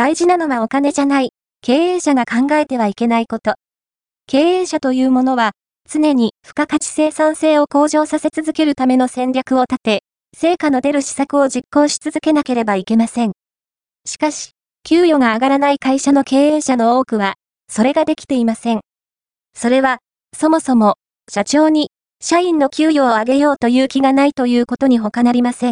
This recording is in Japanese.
大事なのはお金じゃない、経営者が考えてはいけないこと。経営者というものは、常に付加価値生産性を向上させ続けるための戦略を立て、成果の出る施策を実行し続けなければいけません。しかし、給与が上がらない会社の経営者の多くは、それができていません。それは、そもそも、社長に、社員の給与を上げようという気がないということに他なりません。